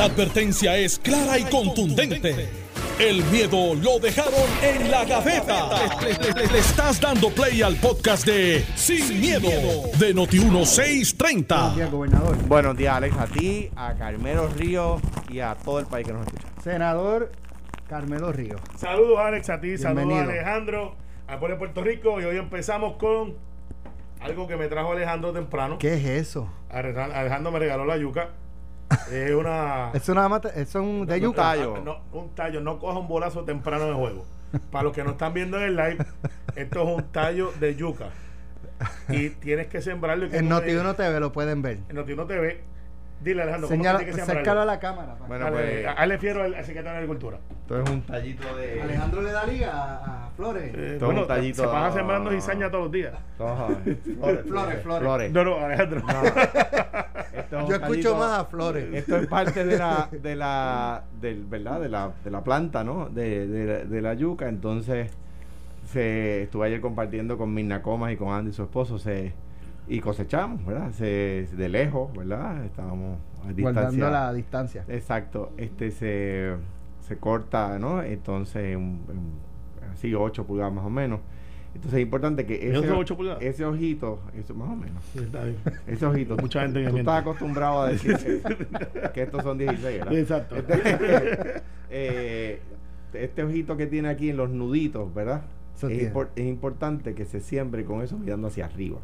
La advertencia es clara y contundente. El miedo lo dejaron en la gaveta. Le, le- le- le estás dando play al podcast de Sin, miedo, de Noti1630. Buenos días, gobernador. Buenos días, Alex, a ti, a Carmelo Ríos y a todo el país que nos escucha. Senador Carmelo Ríos. Saludos Alex a ti, saludos Bienvenido. Alejandro, al pueblo de Puerto Rico y hoy empezamos con algo que me trajo Alejandro temprano. ¿Qué es eso? Alejandro me regaló la yuca. Es una... Es una mata, es un de yuca. tallo. No, un tallo, no coja un bolazo temprano el juego. Para los que no están viendo en el live, esto es un tallo de yuca. Y tienes que sembrarlo. y que En no Noti te- 1 TV lo pueden ver. En Noti1 TV. Dile Alejandro, ¿cómo Señala, tiene que acércalo a la cámara. pa. Bueno, pues, a- Hazle fiero al, al secretario de Agricultura. esto es un tallito de. Alejandro le da liga a, a Flores. Eh, Todo un bueno, tallito- se pasa sembrando cizaña todos los días. Todos, flores, Flores, flores. flores. No, no, Alejandro. No. Esto es un Yo escucho tallito- más a Flores. Esto es parte de la, de la, del, ¿verdad? De la, de la planta, ¿no? De, de, la- de la yuca. Entonces, se, estuve ayer compartiendo con Mirna Comas y con Andy, su esposo, se, y cosechamos, ¿verdad? Se, de lejos, ¿verdad? Estábamos a Guardando distancia. la distancia. Exacto, este se, se corta, ¿no? Entonces, un- un- así 8 pulgadas más o menos. Entonces es importante que ¿Eso ese, son ocho pulgadas? ese ojito, eso más o menos, Está bien. ese ojito. Mucha gente Tú estás acostumbrado a decir que, que estos son 16, ¿verdad? Exacto. Este, eh, este ojito que tiene aquí en los nuditos, ¿verdad? Es, impor- es importante que se siembre con eso mirando hacia arriba.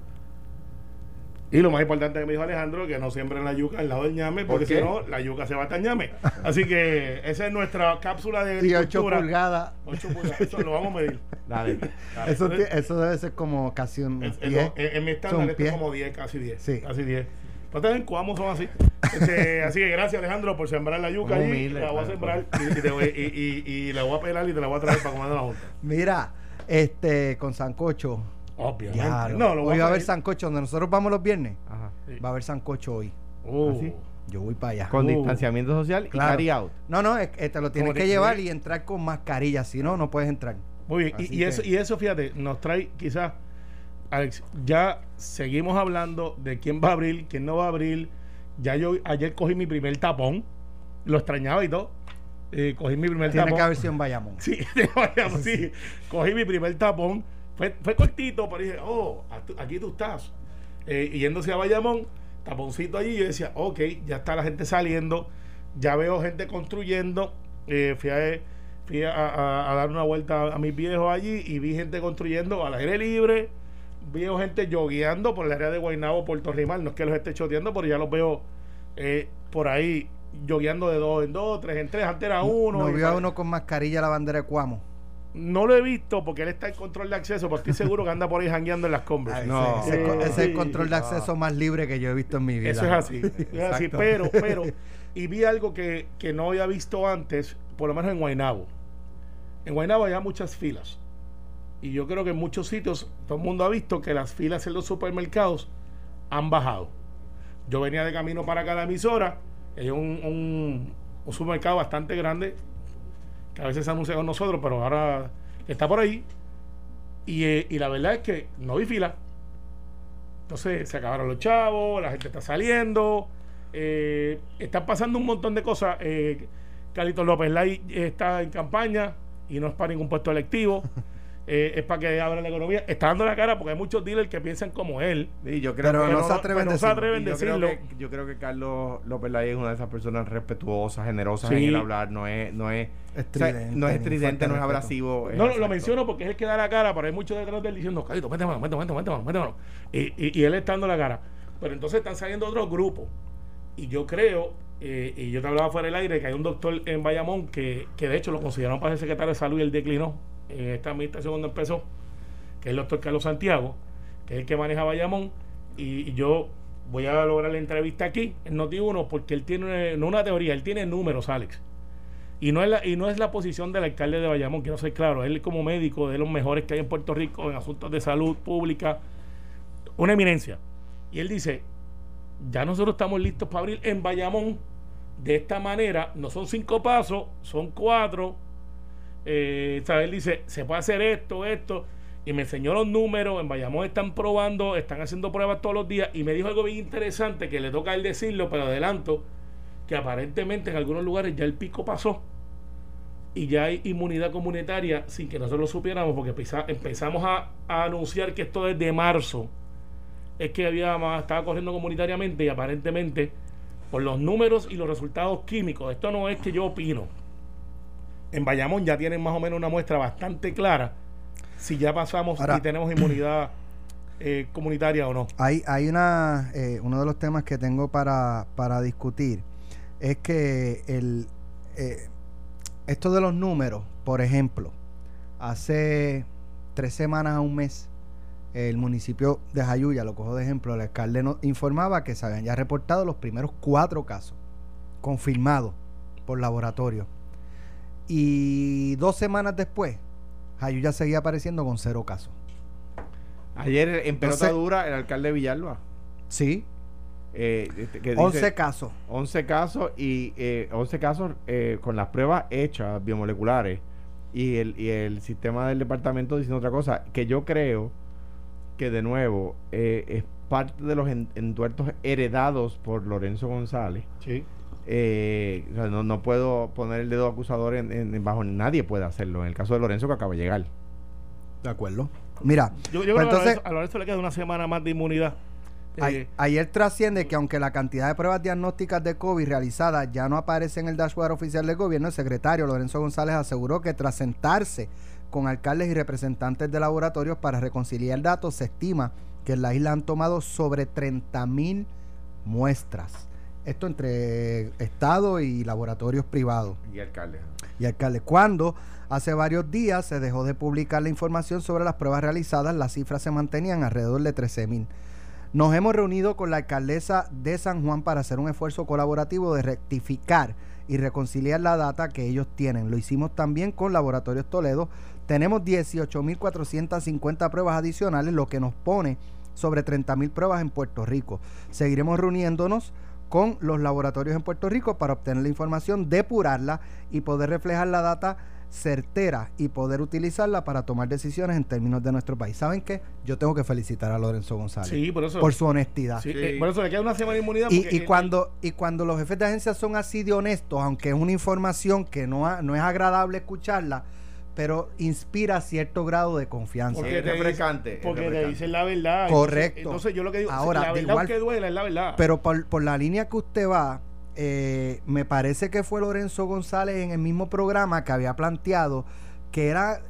Y lo más importante que me dijo Alejandro, que no siembren la yuca al lado del ñame, ¿Por porque si no, la yuca se va hasta el ñame. Así que esa es nuestra cápsula de Y 8 agricultura. pulgadas. 8 pulgadas, eso lo vamos a medir. Dale. dale. Eso, ti- eso debe ser como casi un Es- en, en mi estándar Son esto es como 10, casi 10. Sí. Casi 10. No te cuamos son así. Este, así que gracias Alejandro por sembrar la yuca allí. humilde, la voy a sembrar y, y te voy- y, y- y la voy a pelar y te la voy a traer para comer en la junta. Mira, este, con Sancocho. Obviamente. Diablo. No, lo voy hoy va a haber. Sancocho. Donde nosotros vamos los viernes, Ajá. Sí. va a haber Sancocho hoy. Uh, ¿Así? Yo voy para allá. Con Uh. distanciamiento social Claro. y carry out. No, no, es que te lo tienes Como que llevar y entrar con mascarilla. Si no, no puedes entrar. Muy bien, y, Así y que- eso, y eso, fíjate, nos trae quizás, Alex, ya seguimos hablando de quién va a abrir, quién no va a abrir. Ya yo ayer cogí mi primer tapón, lo extrañaba y todo. Eh, cogí mi primer Tiene tapón. que haber sido en Bayamón. Sí, de Bayamón, sí. Cogí mi primer tapón. Fue, fue cortito, pero dije, oh, aquí tú estás. Eh, y yéndose a Bayamón, taponcito allí, yo decía, ok, ya está la gente saliendo, ya veo gente construyendo. Eh, fui a, fui a, a- a dar una vuelta a mis viejos allí y vi gente construyendo al aire libre. Veo gente yogueando por el área de Guaynabo, Puerto Rimal. No es que los esté choteando, pero ya los veo eh, por ahí yogueando de dos en dos, tres en tres. Antes era uno. No vio a uno con mascarilla la bandera de Cuamo. No lo he visto porque él está en control de acceso, pero estoy seguro que anda por ahí jangueando en las Converse. Ese, No. ese- ese es el Sí. control de acceso más libre que yo he visto en mi vida. Eso es así. Es así. Pero, pero, y vi algo que, que no había visto antes, por lo menos en Guaynabo. En Guaynabo había muchas filas. Y yo creo que en muchos sitios todo el mundo ha visto que las filas en los supermercados han bajado. Yo venía de camino para acá a la emisora, es un, un, un supermercado bastante grande, a veces se anuncia con nosotros, pero ahora está por ahí. Y, eh, y la verdad es que no vi fila. Entonces se acabaron los chavos, la gente está saliendo, eh, están pasando un montón de cosas. Eh, Carlitos López Lai está en campaña y no es para ningún puesto electivo, eh, es para que abra la economía. Está dando la cara porque hay muchos dealers que piensan como él. Sí, yo creo Pero que no se atreven a no se decirlo. atreven yo, creo que, yo creo que Carlos López Lai es una de esas personas respetuosas, generosas Sí. en el hablar, no es, no es, Estridente, o sea, no es estridente, no es abrasivo. es No, lo- menciono porque es el que da la cara, pero hay muchos detrás de él diciendo, Carlitos, méteme mano, méteme mano, mano, mano". Y, y, y él está dando la cara. Pero entonces están saliendo otros grupos. Y yo creo, eh, y yo te hablaba fuera del aire, que hay un doctor en Bayamón que, que de hecho lo consideraron para ser secretario de salud y él declinó en esta administración cuando empezó, que es el doctor Carlos Santiago, que es el que maneja Bayamón. Y, yo voy a lograr la entrevista aquí en Noti1 porque él tiene, no una teoría, él tiene números, Alex. Y no, es la, y no es la posición del alcalde de Bayamón, quiero ser claro, él como médico de los mejores que hay en Puerto Rico en asuntos de salud pública, una eminencia. Y él dice, ya nosotros estamos listos para abrir en Bayamón de esta manera, no son cinco pasos, son cuatro. Eh, ¿sabes? Dice, se puede hacer esto, esto. Y me enseñó los números, en Bayamón están probando, están haciendo pruebas todos los días. Y me dijo algo bien interesante que le toca a él decirlo, pero adelanto, que aparentemente en algunos lugares ya el pico pasó y ya hay inmunidad comunitaria sin que nosotros lo supiéramos, porque empezamos a, anunciar que esto desde marzo es que había estaba corriendo comunitariamente y aparentemente por los números y los resultados químicos, esto no es que yo opino. En Bayamón ya tienen más o menos una muestra bastante clara si ya pasamos y tenemos inmunidad eh, comunitaria o no. Hay, hay una, eh, uno de los temas que tengo para, para discutir es que el, eh, esto de los números, por ejemplo, hace tres semanas a un mes, el municipio de Jayuya, lo cojo de ejemplo, el alcalde nos informaba que se habían ya reportado los primeros cuatro casos confirmados por laboratorio. Y dos semanas después, Jayuya seguía apareciendo con cero casos. Ayer en pelota dura el alcalde de Villalba. Sí. Eh, 11 este, casos. 11 casos y eh, 11 casos eh, con las pruebas hechas biomoleculares y el, y el sistema del departamento diciendo otra cosa, que yo creo que de nuevo eh, es parte de los entuertos heredados por Lorenzo González. Sí. Eh, no, no, puedo poner el dedo acusador en, en, bajo, nadie puede hacerlo. En el caso de Lorenzo que acaba de llegar. De acuerdo. Mira, yo, yo pues entonces, a Lorenzo le queda una semana más de inmunidad. Eh, ayer trasciende que aunque la cantidad de pruebas diagnósticas de COVID realizadas ya no aparece en el dashboard oficial del gobierno, el secretario Lorenzo González aseguró que tras sentarse con alcaldes y representantes de laboratorios para reconciliar datos, se estima que en la isla han tomado sobre 30 mil muestras. Esto entre Estado y laboratorios privados. Y alcaldes. Y alcaldes. Cuando hace varios días se dejó de publicar la información sobre las pruebas realizadas, las cifras se mantenían alrededor de 13 mil. Nos hemos reunido con la alcaldesa de San Juan para hacer un esfuerzo colaborativo de rectificar y reconciliar la data que ellos tienen. Lo hicimos también con Laboratorios Toledo. Tenemos 18.450 pruebas adicionales, lo que nos pone sobre 30.000 pruebas en Puerto Rico. Seguiremos reuniéndonos con los laboratorios en Puerto Rico para obtener la información, depurarla y poder reflejar la data certera y poder utilizarla para tomar decisiones en términos de nuestro país. ¿Saben qué? Yo tengo que felicitar a Lorenzo González por, su honestidad. Eh, por eso le queda una semana de inmunidad. Y, cuando, y cuando los jefes de agencia son así de honestos, aunque es una información que no, no es agradable escucharla, pero inspira cierto grado de confianza. Porque es refrescante. Porque te dicen la verdad. Correcto. Entonces, yo lo que digo, Ahora, la verdad que duele es la verdad. Pero por, por la línea que usted va, eh, me parece que fue Lorenzo González en el mismo programa que había planteado que era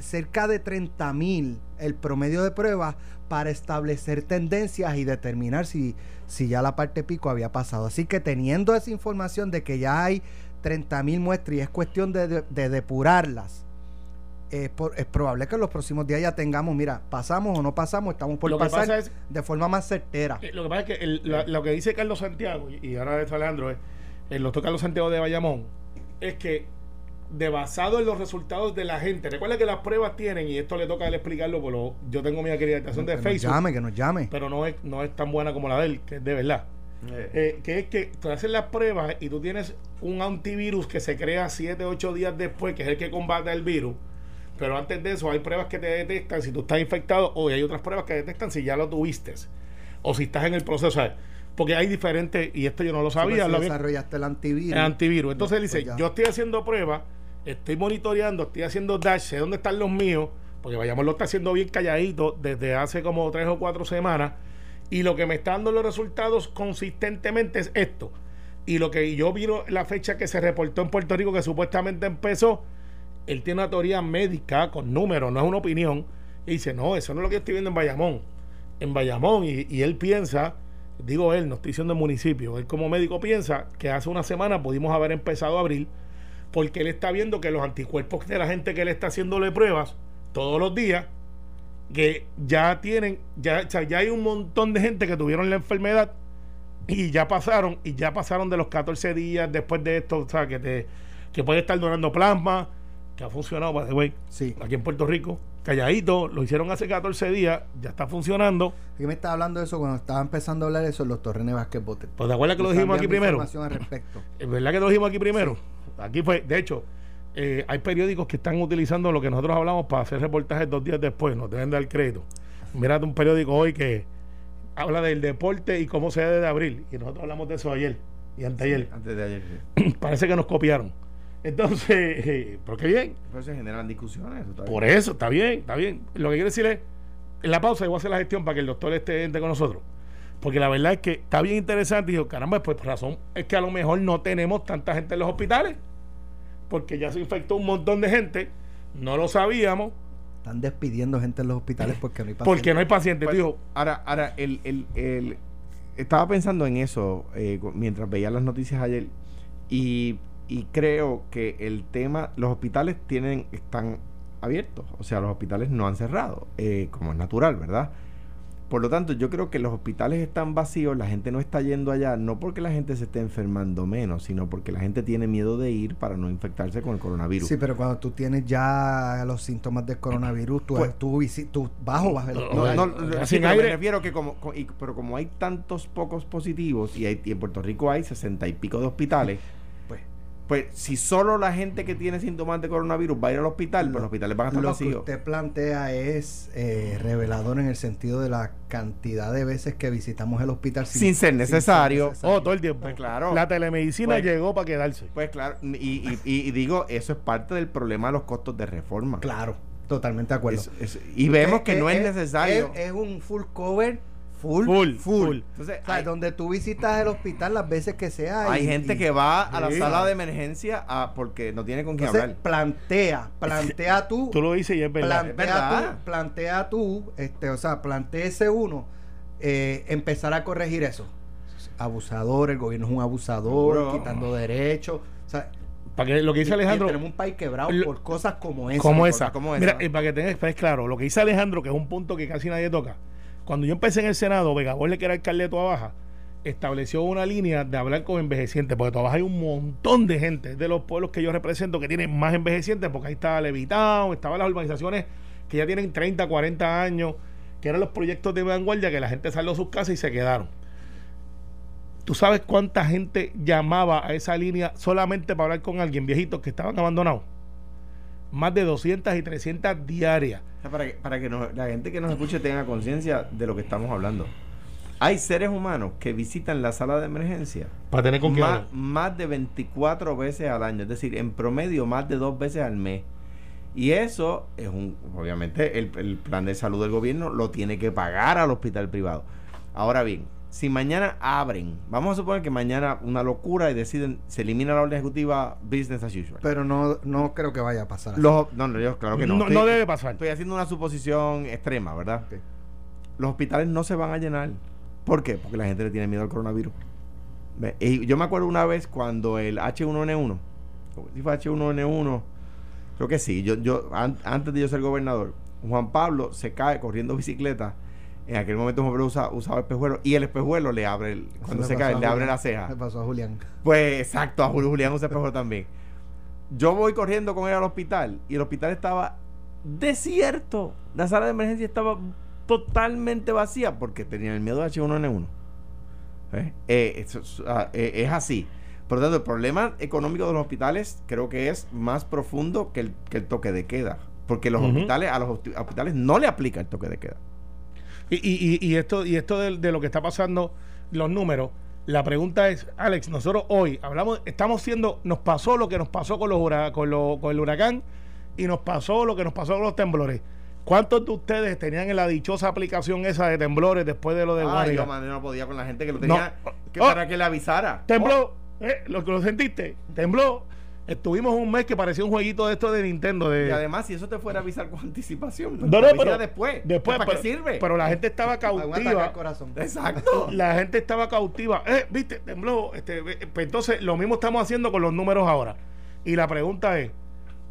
cerca de 30 mil el promedio de pruebas para establecer tendencias y determinar si, si ya la parte pico había pasado. Así que teniendo esa información de que ya hay 30 mil muestras y es cuestión de depurarlas es, probable que en los próximos días ya tengamos, mira, pasamos o no pasamos, estamos por pasar de forma más certera. Eh, lo que pasa es que lo que dice Carlos Santiago, y ahora esto Alejandro, es, el doctor Carlos Santiago de Bayamón, es que de basado en los resultados de la gente, recuerda que las pruebas tienen, y esto le toca a él explicarlo, porque yo tengo mi acreditación de Facebook. llame, que nos llame. Pero no es, no es tan buena como la de él, que es de verdad. Eh. Eh, que es que tú haces las pruebas y tú tienes un antivirus que se crea 7, 8 días después, que es el que combate el virus pero antes de eso hay pruebas que te detectan si tú estás infectado o hay otras pruebas que detectan si ya lo tuviste o si estás en el proceso. Porque hay diferentes, y esto yo no lo sabía. lo desarrollaste el antivirus. El antivirus. Entonces él dice, pues yo estoy haciendo pruebas, estoy monitoreando, estoy haciendo dash, sé dónde están los míos, porque vayamos lo está haciendo bien calladito desde hace como tres o cuatro semanas, y lo que me está dando los resultados consistentemente es esto. Y lo que yo vi la fecha que se reportó en Puerto Rico, que supuestamente empezó, él tiene una teoría médica con números, no es una opinión, y dice, no, eso no es lo que estoy viendo en Bayamón. En Bayamón, y, él piensa, digo él, no estoy diciendo el municipio, él como médico piensa que hace una semana pudimos haber empezado a abrir, porque él está viendo que los anticuerpos de la gente que le está haciéndole pruebas todos los días, que ya tienen, ya, ya hay un montón de gente que tuvieron la enfermedad y ya pasaron, y ya pasaron de los 14 días después de esto, o sea, que te que puede estar donando plasma, que ha funcionado, by the sí. aquí en Puerto Rico, calladito, lo hicieron hace 14 días, ya está funcionando. ¿Qué me estaba hablando de eso cuando estaba empezando a hablar de eso el doctor René Vázquez Bote? Pues te acuerdas que lo dijimos aquí primero. Al respecto. ¿Es verdad que lo dijimos aquí primero? Aquí fue, de hecho, eh, hay periódicos que están utilizando lo que nosotros hablamos para hacer reportajes dos días después, nos deben dar crédito. Mírate un periódico hoy que habla del deporte y cómo se debe de abrir, y nosotros hablamos de eso ayer. y anteayer. Antes de ayer. Parece que nos copiaron. Entonces, eh, ¿pero qué bien? Por eso se generan discusiones. Eso está Por bien. eso, está bien, está bien. Lo que quiero decir es, en la pausa yo voy a hacer la gestión para que el doctor esté esté con nosotros. Porque la verdad es que está bien interesante. Y digo, caramba, pues por razón es que a lo mejor no tenemos tanta gente en los hospitales. Porque ya se infectó un montón de gente. No lo sabíamos. Están despidiendo gente en los hospitales porque no hay pacientes. Porque no hay pacientes. Pues, Digo, ahora, ahora el, el, el- estaba pensando en eso eh, mientras veía las noticias ayer y, y creo que el tema, los hospitales tienen, están abiertos, o sea, los hospitales no han cerrado, eh, como es natural, ¿verdad? Por lo tanto, yo creo que los hospitales están vacíos, la gente no está yendo allá, no porque la gente se esté enfermando menos, sino porque la gente tiene miedo de ir para no infectarse con el coronavirus. Sí, pero cuando tú tienes ya los síntomas del coronavirus, tú, Pues- tú, tú bajo, bajo el No, no, no, sin me refiero que como, co- y- pero como hay tantos pocos positivos y, hay, y en Puerto Rico hay sesenta y pico de hospitales, Pues, si solo la gente que tiene síntomas de coronavirus va a ir al hospital, pues Lo- los hospitales van a estar lo que vacíos. usted plantea es eh, revelador en el sentido de la cantidad de veces que visitamos el hospital Sin ser necesario. oh, todo el tiempo. Pues claro. La telemedicina Pues- llegó para quedarse. Pues claro, y, y- y- y digo, eso es parte del problema de los costos de reforma. Claro, totalmente de acuerdo. Es- es- y vemos que no es, necesario. Es, es un full cover, full, Full, full. Entonces, O sea, hay, donde tú visitas el hospital las veces que sea. hay y- gente y- que va a la Sí. sala de emergencia a- porque no tiene con quién hablar. plantea, plantea tú, Tú lo dices y es verdad. plantea Es verdad. tú, plantea tú, este, o sea, planteese uno, eh, empezar a corregir eso. Abusador, el gobierno es un abusador, quitando derechos. O sea, Para que lo que dice y- y Alejandro. tenemos un país quebrado lo- por cosas como esa. como esa. como esa. Mira, y para que tengas claro, lo que dice Alejandro, que es un punto que casi nadie toca. Cuando yo empecé en el Senado, Vega Borle, que era alcalde de Toa Baja, estableció una línea de hablar con envejecientes, porque en Toa Baja hay un montón de gente de los pueblos que yo represento que tienen más envejecientes, porque ahí estaba Levitao, estaban las urbanizaciones que ya tienen 30, 40 años, que eran los proyectos de vanguardia, que la gente salió a sus casas y se quedaron. ¿Tú sabes cuánta gente llamaba a esa línea solamente para hablar con alguien viejito que estaban abandonados? Más de 200 y 300 diarias. Para que, para que nos- la gente que nos escuche tenga conciencia de lo que estamos hablando. Hay seres humanos que visitan la sala de emergencia Para tener con más, de 24 veces al año, es decir, en promedio más de dos veces al mes. Y eso es un, obviamente, el, el plan de salud del gobierno lo tiene que pagar al hospital privado. Ahora bien, si mañana abren, vamos a suponer que mañana una locura y deciden, se elimina la orden ejecutiva business as usual. Pero no, no creo que vaya a pasar. así. Los- no, no, yo claro que no. No, Estoy- no debe pasar. Estoy haciendo una suposición extrema, ¿verdad? Los hospitales no se van a llenar. ¿Por qué? Porque la gente le tiene miedo al coronavirus. Y yo me acuerdo una vez cuando el H1N1, si fue H1N1, creo que sí, yo, yo an- antes de yo ser gobernador, Juan Pablo se cae corriendo bicicleta. En aquel momento Juan Pablo usa- usaba espejuelo y el espejuelo le abre, el- cuando se cae, le abre la ceja. Le pasó a Julián. Pues exacto, a Julián usa espejo también. Yo voy corriendo con él al hospital y el hospital estaba desierto. La sala de emergencia estaba totalmente vacía porque tenían el miedo de H1N1. ¿Eh? Eh, es, ah, eh, es así. Por lo tanto, el problema económico de los hospitales creo que es más profundo que el, que el toque de queda. Porque los hospitales, a los hospi- hospitales no le aplica el toque de queda. Y, y- y- esto, y esto de, de lo que está pasando, los números, la pregunta es, Alex, nosotros hoy hablamos, estamos siendo, nos pasó lo que nos pasó con, los con, lo- con el huracán y nos pasó lo que nos pasó con los temblores. ¿Cuántos de ustedes tenían en la dichosa aplicación esa de temblores después de lo de Ay, yo, man, yo no podía con la gente que lo tenía No. que Oh. para que le avisara. Tembló, ¿eh? lo que lo sentiste, tembló. Estuvimos un mes que parecía un jueguito de esto de Nintendo. De, Y además, si eso te fuera a avisar con anticipación, pues no, te no, pero después. después ¿Para pero, qué sirve? Pero la gente estaba cautiva. corazón. Exacto. La gente estaba cautiva. Eh, viste, tembló. Este, eh, pues entonces, lo mismo estamos haciendo con los números ahora. Y la pregunta es: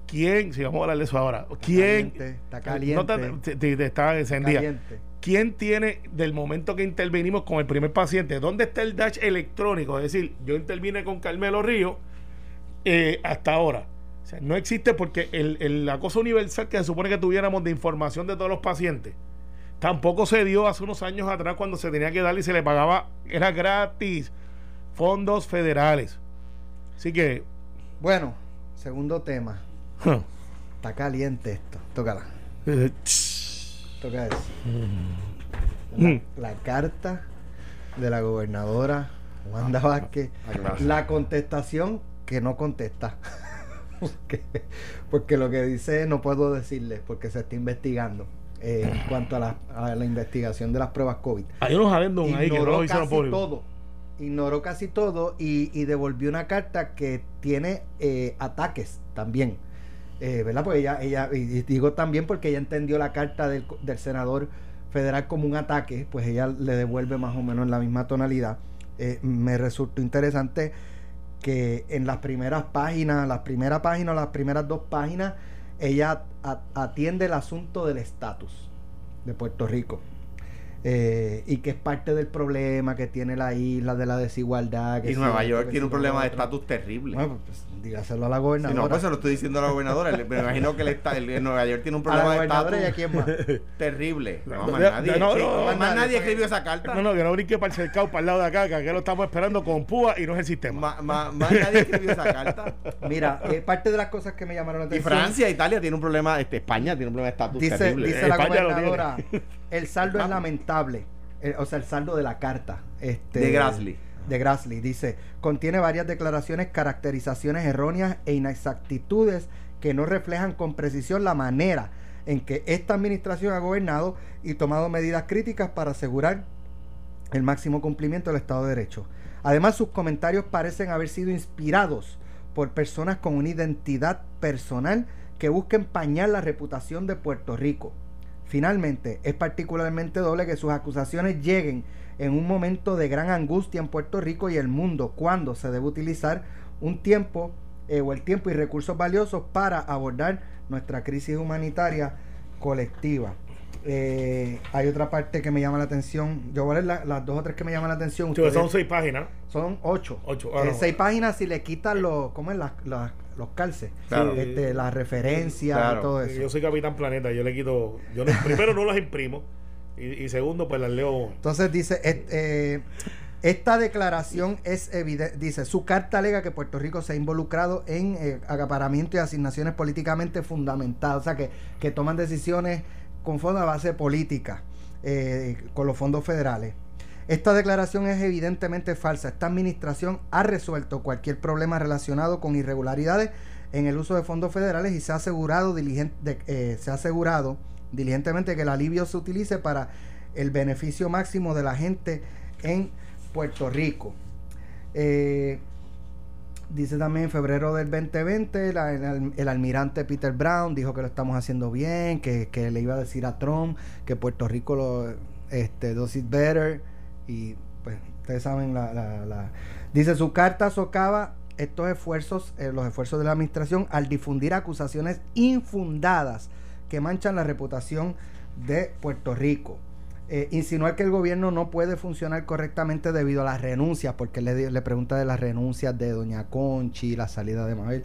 ¿quién, si vamos a hablar de eso ahora, quién. caliente, está No caliente. te- te- te está encendida. Caliente. ¿Quién tiene, del momento que intervenimos con el primer paciente, dónde está el dash electrónico? Es decir, yo intervine con Carmelo Río eh, hasta ahora. O sea, no existe porque el, el- la cosa universal que se supone que tuviéramos de información de todos los pacientes tampoco se dio hace unos años atrás cuando se tenía que dar y se le pagaba, era gratis, fondos federales. Así que, Bueno, segundo tema. huh, Está caliente esto. Tócala. eh, Toca eso. Mm. La, la carta de la gobernadora Wanda Vázquez, a clase. la contestación que no contesta. porque, porque lo que dice no puedo decirle porque se está investigando eh, en cuanto a la, a la investigación de las pruebas COVID. Hay unos adendos ahí que no lo hicieron casi público. todo. Ignoró casi todo y, y devolvió una carta que tiene eh, ataques también. Eh, ¿Verdad? Porque ella, ella, y digo también porque ella entendió la carta del, del senador federal como un ataque, pues ella le devuelve más o menos en la misma tonalidad. Eh, me resultó interesante que en las primeras páginas, las primeras páginas, las primeras dos páginas, ella atiende el asunto del estatus de Puerto Rico. Eh, y que es parte del problema que tiene la isla de la desigualdad. que Y si Nueva York tiene si un problema de estatus terrible. Bueno, pues dígaselo a la Si gobernadora. no, pues se lo estoy diciendo a la gobernadora. Me imagino que el, esta- el- el Nueva York tiene un a la problema de y a estatus quién más. terrible. No, No, más nadie, no, sí, no, más no, nadie no, escribió esa carta. No, no, que no brinque para el cercado, para el lado de acá, que aquí lo estamos esperando con púa y no es el sistema. Ma- ma- más nadie escribió esa carta. Mira, eh, parte de las cosas que me llamaron la Y atención. Francia, Italia tiene un problema, este, España tiene un problema de estatus Dice, terrible. dice la España gobernadora, el saldo es lamentable. Eh, o sea, el saldo de la carta. Este, De Grassley. De Grassley. Dice, contiene varias declaraciones, caracterizaciones erróneas e inexactitudes que no reflejan con precisión la manera en que esta administración ha gobernado y tomado medidas críticas para asegurar el máximo cumplimiento del Estado de Derecho. Además, sus comentarios parecen haber sido inspirados por personas con una identidad personal que busca empañar la reputación de Puerto Rico. Finalmente, es particularmente doble que sus acusaciones lleguen en un momento de gran angustia en Puerto Rico y el mundo, cuando se debe utilizar un tiempo eh, o el tiempo y recursos valiosos para abordar nuestra crisis humanitaria colectiva. Eh, hay otra parte que me llama la atención. Yo voy a leer la- las dos o tres que me llaman la atención. Pues son seis páginas. son ocho. Ocho, ah, Eh, no. seis páginas si le quitan los, ¿cómo es? Las, las- los calces. Claro. Este, las referencias Claro. y todo eso. Yo soy Capitán Planeta, yo le quito. Yo no- primero no las imprimo y, y segundo, pues las leo. Entonces dice, eh, esta declaración es evidente, dice, su carta alega que Puerto Rico se ha involucrado en eh, acaparamiento y asignaciones políticamente fundamentadas, o sea, que, que toman decisiones conforme a base política eh, con los fondos federales. Esta declaración es evidentemente falsa. Esta administración ha resuelto cualquier problema relacionado con irregularidades en el uso de fondos federales y se ha asegurado, diligen- de- eh, se ha asegurado diligentemente que el alivio se utilice para el beneficio máximo de la gente en Puerto Rico. Eh, dice también en febrero del 2020, la- el, el almirante Peter Brown dijo que lo estamos haciendo bien, que, que le iba a decir a Trump que Puerto Rico lo este, does it better. Y pues ustedes saben, la, la- la- dice su carta socava estos esfuerzos, eh, los esfuerzos de la administración al difundir acusaciones infundadas que manchan la reputación de Puerto Rico. Eh, insinuar que el gobierno no puede funcionar correctamente debido a las renuncias, porque le, pregunta de las renuncias de Doña Conchi, la salida de Mabel.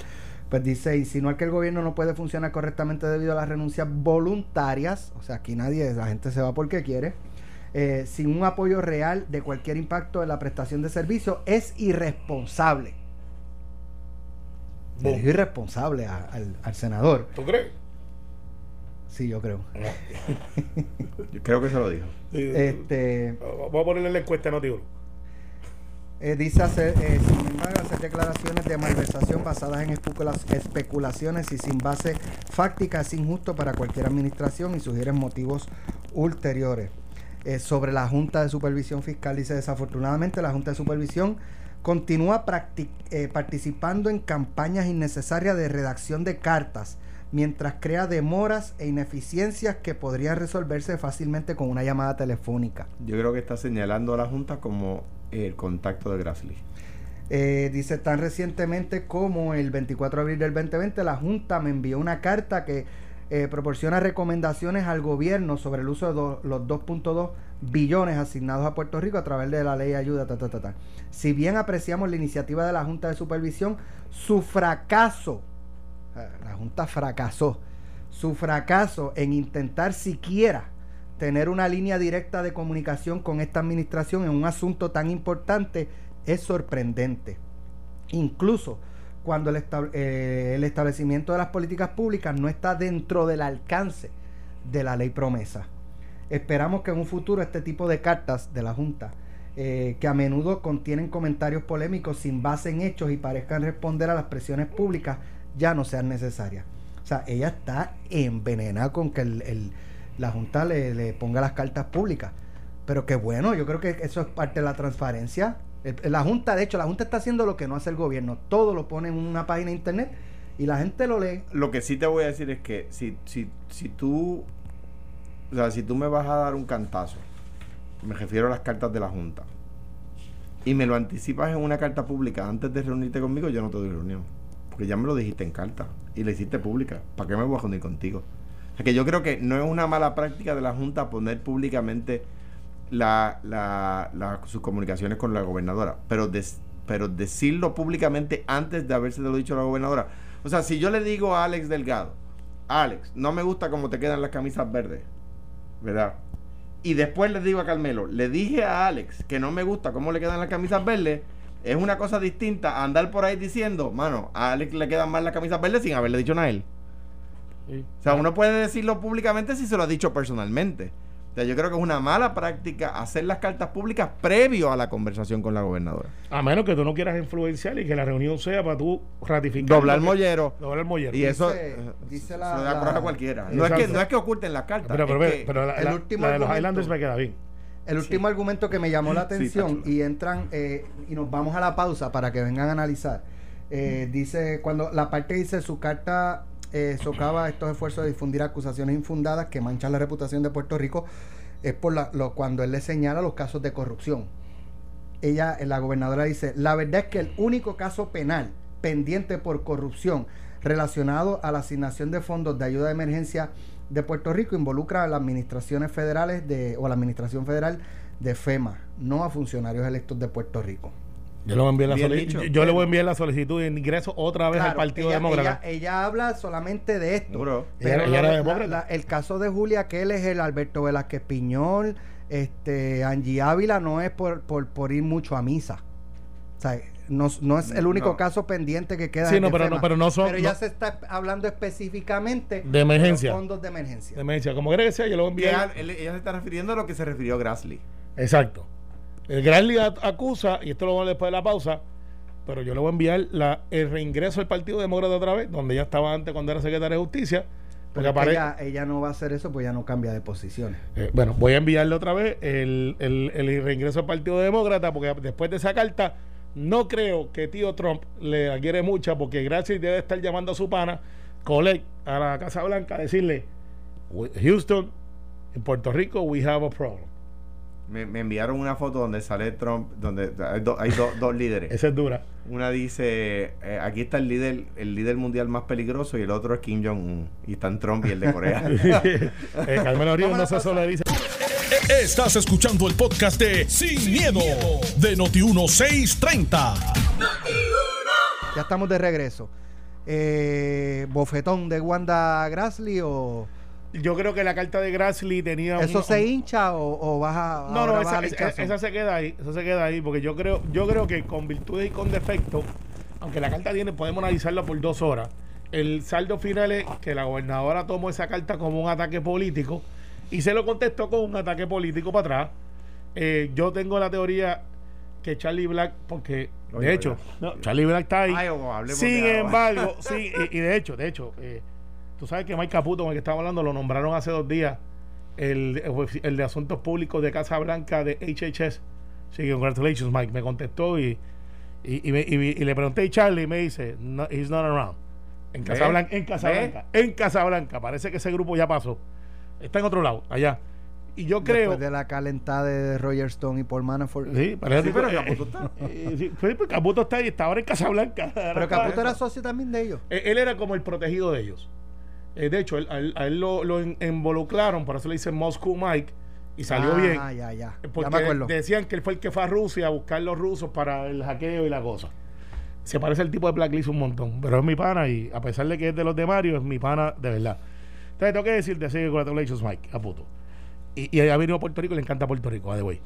Pues dice, insinuar que el gobierno no puede funcionar correctamente debido a las renuncias voluntarias, o sea, aquí nadie, la gente se va porque quiere, eh, sin un apoyo real de cualquier impacto en la prestación de servicios, es irresponsable. Le dijo irresponsable a- al, al senador. ¿Tú crees? Sí, yo creo. Yo creo que se lo dijo. Sí. Este, Vamos a ponerle la encuesta a Notibro. Eh, dice hacer, eh, sin embargo, hacer declaraciones de malversación basadas en especula- especulaciones y sin base fáctica es injusto para cualquier administración y sugieren motivos ulteriores. Eh, sobre la Junta de Supervisión Fiscal, dice desafortunadamente la Junta de Supervisión continúa practic- eh, participando en campañas innecesarias de redacción de cartas mientras crea demoras e ineficiencias que podrían resolverse fácilmente con una llamada telefónica. Yo creo que está señalando a la Junta como el contacto de Grassley. Eh, dice tan recientemente como el 24 de abril del 2020 la Junta me envió una carta que eh, proporciona recomendaciones al gobierno sobre el uso de do- los 2.2 billones asignados a Puerto Rico a través de la ley de ayuda. Ta, ta, ta, ta. Si bien apreciamos la iniciativa de la Junta de Supervisión, su fracaso, la Junta fracasó, su fracaso en intentar siquiera tener una línea directa de comunicación con esta administración en un asunto tan importante es sorprendente. Incluso cuando el, eh, establecimiento de las políticas públicas no está dentro del alcance de la ley promesa. Esperamos que en un futuro este tipo de cartas de la Junta eh, que a menudo contienen comentarios polémicos sin base en hechos y parezcan responder a las presiones públicas, ya no sean necesarias. O sea, ella está envenenada con que el, la Junta le, ponga las cartas públicas. Pero qué bueno, yo creo que eso es parte de la transparencia. La Junta, de hecho, la Junta está haciendo lo que no hace el gobierno. Todo lo pone en una página de internet y la gente lo lee. Lo que sí te voy a decir es que si, si, si tú, o sea, si tú me vas a dar un cantazo, me refiero a las cartas de la Junta, y me lo anticipas en una carta pública antes de reunirte conmigo, yo no te doy reunión. Porque ya me lo dijiste en carta y la hiciste pública. ¿Para qué me voy a reunir contigo? O sea, que yo creo que no es una mala práctica de la Junta poner públicamente la, la- sus comunicaciones con la gobernadora, pero, des- pero decirlo públicamente antes de haberse lo dicho a la gobernadora. O sea, si yo le digo a Alex Delgado, Alex, no me gusta cómo te quedan las camisas verdes, ¿verdad? Y después le digo a Carmelo, le dije a Alex que no me gusta cómo le quedan las camisas verdes, es una cosa distinta a andar por ahí diciendo, mano, a Alex le quedan mal las camisas verdes sin haberle dicho nada a él. Sí. O sea, uno puede decirlo públicamente si se lo ha dicho personalmente. O sea, yo creo que es una mala práctica hacer las cartas públicas previo a la conversación con la gobernadora. A menos que tú no quieras influenciar y que la reunión sea para tú ratificar. Doblar que- mollero. Doblar el mollero. Y eso Dice- eh, dice se la- lo da la- a cualquiera. No es, que, no es que oculten las cartas. pero, pero, es pero, que- pero la, el la- último la de los Highlanders me queda bien. El último argumento que me llamó la atención y entran eh, y nos vamos a la pausa para que vengan a analizar. Eh, dice, cuando la parte dice su carta eh, socava estos esfuerzos de difundir acusaciones infundadas que manchan la reputación de Puerto Rico, es por la- lo, cuando él le señala los casos de corrupción. Ella, eh, la gobernadora dice, la verdad es que el único caso penal pendiente por corrupción relacionado a la asignación de fondos de ayuda de emergencia de Puerto Rico involucra a las administraciones federales de, o a la administración federal de FEMA, no a funcionarios electos de Puerto Rico. Yo le voy a enviar la, dicho. yo, yo le voy a enviar la solicitud de ingreso otra vez al Partido ella, Demócrata. ella- ella habla solamente de esto. Pero Ella- ella era la- demócrata. la- el caso de Julia es el Alberto Velázquez Piñol, este Angie Ávila no es por, por, por ir mucho a misa. O sea, no, no es el único No. caso pendiente que queda. Sí, no, pero no- pero no son- Pero ya no- se está hablando específicamente De emergencia. los fondos de emergencia. De emergencia. Como quiera que sea, yo le voy a Que enviar. ella, ella se está refiriendo a lo que se refirió Grassley. Exacto. El Granley a- acusa, y esto lo vamos a ver después de la pausa, pero yo le voy a enviar la, el reingreso al Partido Demócrata otra vez, donde ya estaba antes cuando era secretaria de Justicia. Porque Pero es que apare- ella, ella no va a hacer eso, pues ya no cambia de posiciones. Eh, bueno, voy a enviarle otra vez el, el, el reingreso al Partido Demócrata, porque después de esa carta, no creo que tío Trump le la quiere mucha, porque gracias debe estar llamando a su pana, Colette, a la Casa Blanca, a decirle: "We- Houston, en Puerto Rico, we have a problem. Me, me enviaron una foto donde sale Trump, donde hay, do- hay do- dos líderes. Esa es dura. Una dice, eh, aquí está el líder, el líder mundial más peligroso y el otro es Kim Jong-un. Y están Trump y el de Corea. eh, Carmelo Ríos no se solo le dice. Estás escuchando el podcast de Sin, miedo, de Noti1630. Ya estamos de regreso. Eh, ¿Bofetón de Wanda Grassley o Yo creo que la carta de Grassley tenía. eso un- se hincha o, o baja? No, no, esa, esa- esa se queda ahí, eso se queda ahí, porque yo creo, yo creo que con virtudes y con defectos, aunque la carta tiene, podemos analizarla por dos horas. El saldo final es que la gobernadora tomó esa carta como un ataque político y se lo contestó con un ataque político para atrás. Eh, yo tengo la teoría que Charlie Black, porque Oye, de hecho, Charlie Black está ahí. Ay, Sin embargo, sí, y, y de hecho, de hecho, eh, tú sabes que Mike Caputo, con el que estamos hablando, lo nombraron hace dos días el, el de Asuntos Públicos de Casa Blanca de HHS. Sí, congratulations, Mike. Me contestó y, y, y me- y y le pregunté a Charlie y me dice, no, he's not around. En. Casablanca, en. Casablanca, en Casablanca. Parece que ese grupo ya pasó. Está en otro lado, allá. Y yo creo. Después de la calentada de Roger Stone y Paul Manafort. Sí, parece Sí, que- pero eh, Caputo está. eh, sí, pues, pues, Caputo está ahí, está ahora en Casablanca. Pero Caputo era socio también de ellos. Eh, Él era como el protegido de ellos. Eh, de hecho, él- a él, a él lo, lo in- involucraron, por eso le dicen Moscow Mike, y salió ah, bien. ya, ya. Ya Porque me decían que él fue el que fue a Rusia a buscar los rusos para el hackeo y la cosa. Se parece al tipo de Blacklist un montón, pero es mi pana y a pesar de que es de los de Mario, es mi pana de verdad. Entonces tengo que decirte, así que congratulations Mike, a puto. Y, y ha venido a Puerto Rico y le encanta Puerto Rico, by the way.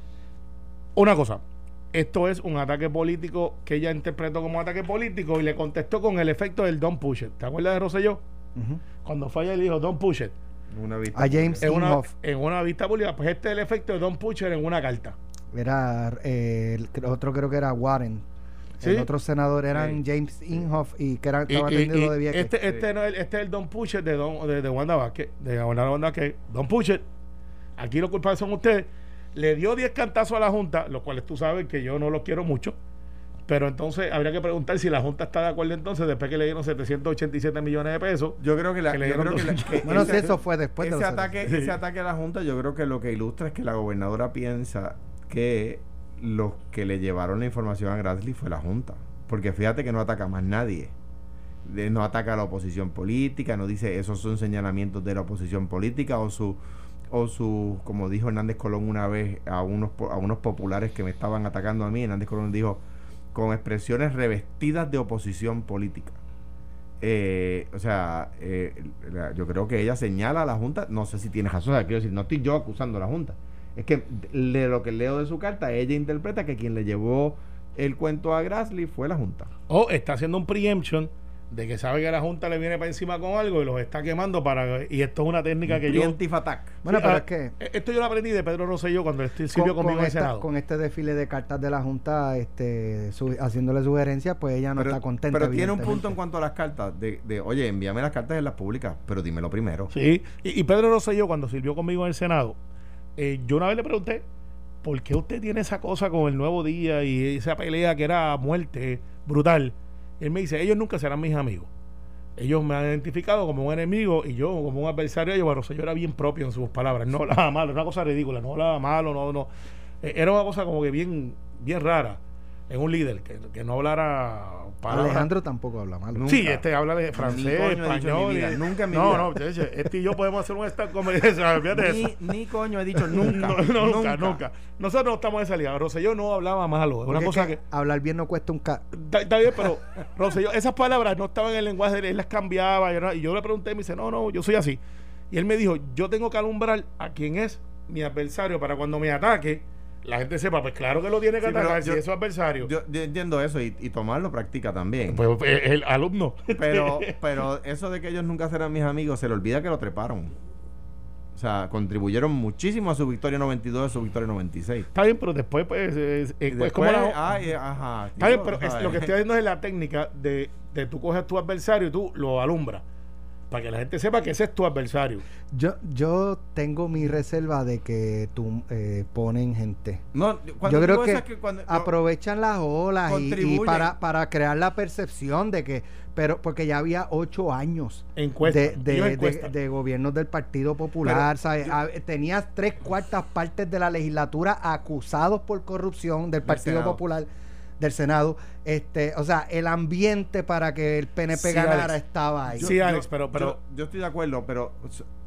Una cosa, esto es un ataque político que ella interpretó como ataque político y le contestó con el efecto del Don't Push It. ¿Te acuerdas de Rosselló? Ujú. Cuando fue allá y le dijo Don't Push It. Una vista A James En una, Inhofe. en una vista pública, pues este es el efecto de Don't Push It en una carta. Era eh, el otro creo que era Warren. Sí. El otro senador eran Sí. James Inhofe y que Y- estaba y- atendiendo y de Vieques. este, este, no, es el- este es el Don Pusher de, Don, de, de Wanda Vázquez, de Wanda Vázquez. Don Pusher, aquí los culpables son ustedes. Le dio 10 cantazos a la Junta, los cuales tú sabes que yo no los quiero mucho. Pero entonces habría que preguntar si la Junta está de acuerdo entonces, después que le dieron 787 millones de pesos. Yo creo que la, Que yo creo que la- que bueno, ese- si eso fue después de ese los ataque, Sí. ese ataque a la Junta, yo creo que lo que ilustra es que la gobernadora piensa que los que le llevaron la información a Grassley fue la Junta. Porque fíjate que no ataca más nadie. De- no ataca a la oposición política, no dice esos son señalamientos de la oposición política o su o su como dijo Hernández Colón una vez a unos po- a unos populares que me estaban atacando a mí, Hernández Colón dijo con expresiones revestidas de oposición política. Eh, o sea, eh, yo creo que ella señala a la Junta, no sé si tiene razón, quiero decir, no estoy yo acusando a la Junta. Es que de lo que leo de su carta, ella interpreta que quien le llevó el cuento a Grassley fue la Junta. O está haciendo un preemption de que sabe que la Junta le viene para encima con algo y los está quemando para... Y esto es una técnica que yo... Attack. Bueno, Sí, pero ah, es que eh, Esto yo lo aprendí de Pedro Rosselló cuando él con, sirvió con conmigo en el esta- Senado. con este desfile de cartas de la Junta este, su- haciéndole sugerencias, pues ella no pero, está contenta. pero tiene un punto en cuanto a las cartas, de, de, oye, envíame las cartas en las públicas, pero dímelo primero. Sí, y, y Pedro Rosselló cuando sirvió conmigo en el Senado, eh, yo una vez le pregunté, ¿por qué usted tiene esa cosa con el nuevo día y esa pelea que era muerte brutal? Él me dice, ellos nunca serán mis amigos. Ellos me han identificado como un enemigo y yo como un adversario ellos. Bueno, Rosselló era bien propio en sus palabras, no hablaba malo, era una cosa ridícula, no hablaba malo, no, no. Eh, Era una cosa como que bien, bien rara en un líder, que, que no hablara palabras Alejandro tampoco habla mal. Nunca. Sí, este habla de Ni francés, coño he dicho en mi español. vida, y- nunca en mi no, vida. no, che, che, este y yo podemos hacer un stand. Ni, ni coño he dicho nunca. No, no, nunca, nunca, Nosotros no estamos en esa liga. Rosselló no hablaba malo. Una Porque es cosa que que. Hablar bien no cuesta un ca... Está, bien, pero Rosselló, esas palabras no estaban en el lenguaje de él, él las cambiaba. Y, era- y yo le pregunté y me dice, no, no, yo soy así. Y él me dijo, yo tengo que alumbrar a quien es mi adversario para cuando me ataque, la gente sepa, pues claro que lo tiene que Sí, atacar si yo- es su adversario. Yo, yo entiendo eso y, y Tomás lo practica también. pues eh, el alumno. Pero, pero eso de que ellos nunca serán mis amigos, se le olvida que lo treparon. O sea, contribuyeron muchísimo a su victoria 92 a su victoria 96. Está bien, pero después, pues, es, es- después, como la, ay, ajá. Está bien, pero lo que estoy haciendo es la técnica de, de tú coges tu adversario y tú lo alumbras. Para que la gente sepa que ese es tu adversario. Yo, yo tengo mi reserva de que tú eh, ponen gente. No, cuando Yo creo que, cuando- aprovechan las olas y- para, para crear la percepción de que, pero porque ya había ocho años Encuesta. de, de, gobiernos del Partido Popular, ¿sabes? A- tenías tres cuartas partes de la legislatura acusados por corrupción del Partido Senado. Popular del Senado, este, o sea, el ambiente para que el PNP Sí, ganara Alex. estaba ahí. Sí, Alex, pero- pero- yo, yo estoy de acuerdo, pero,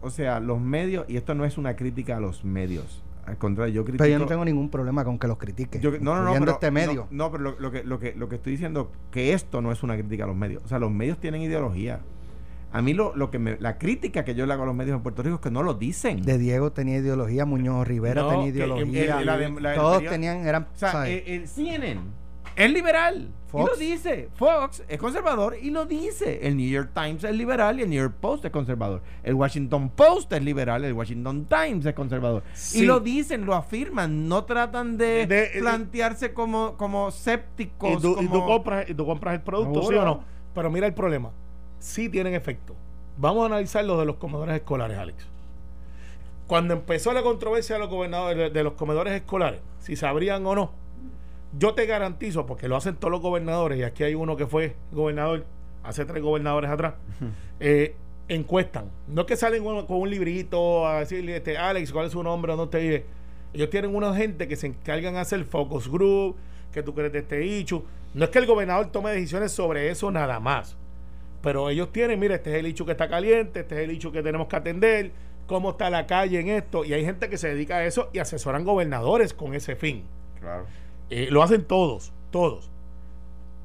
o sea, los medios, y esto no es una crítica a los medios. Al contrario, yo critico. Pero yo no tengo ningún problema con que los critique. yo- no, no, no, pero, este medio. No, no, pero lo, lo que, lo, que, lo que estoy diciendo, que esto no es una crítica a los medios. O sea, los medios tienen ideología. A mí lo, lo que me, la crítica que yo le hago a los medios en Puerto Rico es que no lo dicen. De Diego tenía ideología, Muñoz Rivera No, tenía que- ideología. el- la de- la del todos tenían, eran, O sea, el CNN es liberal. Fox. Y lo dice. Fox es conservador y lo dice. El New York Times es liberal y el New York Post es conservador. El Washington Post es liberal, el Washington Times es conservador. Sí. Y lo dicen, lo afirman. No tratan de, De- de- plantearse como, como sépticos. y, tú, y tú como- compras, y tú compras el producto, ¿sí o no? Pero mira el problema. Sí tienen efecto. Vamos a analizar lo de los comedores escolares, Alex. Cuando empezó la controversia de los gobernadores, de los comedores escolares, si sabrían o no, yo te garantizo, porque lo hacen todos los gobernadores, y aquí hay uno que fue gobernador hace tres gobernadores atrás, eh, encuestan. No es que salen con, con un librito a decirle, este, Alex, ¿cuál es su nombre? ¿Dónde te vive? Ellos tienen una gente que se encargan de hacer focus group, que tú crees de este hecho. No es que el gobernador tome decisiones sobre eso nada más. Pero ellos tienen, mira, este es el hecho que está caliente, este es el hecho que tenemos que atender, cómo está la calle en esto. Y hay gente que se dedica a eso y asesoran gobernadores con ese fin. Claro. Eh, lo hacen todos, todos.